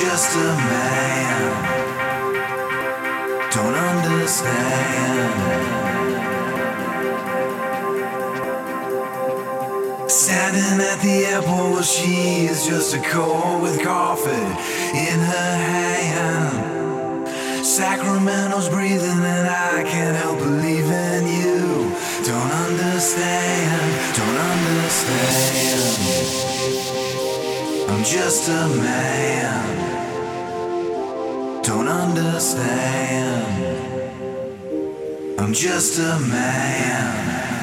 just a man. Don't understand. Standing at the airport, well, she is just a cold with coffee in her hand. Sacramento's breathing, and I can't help believing you. Don't understand, don't understand. I'm just a man. Don't understand. I'm just a man.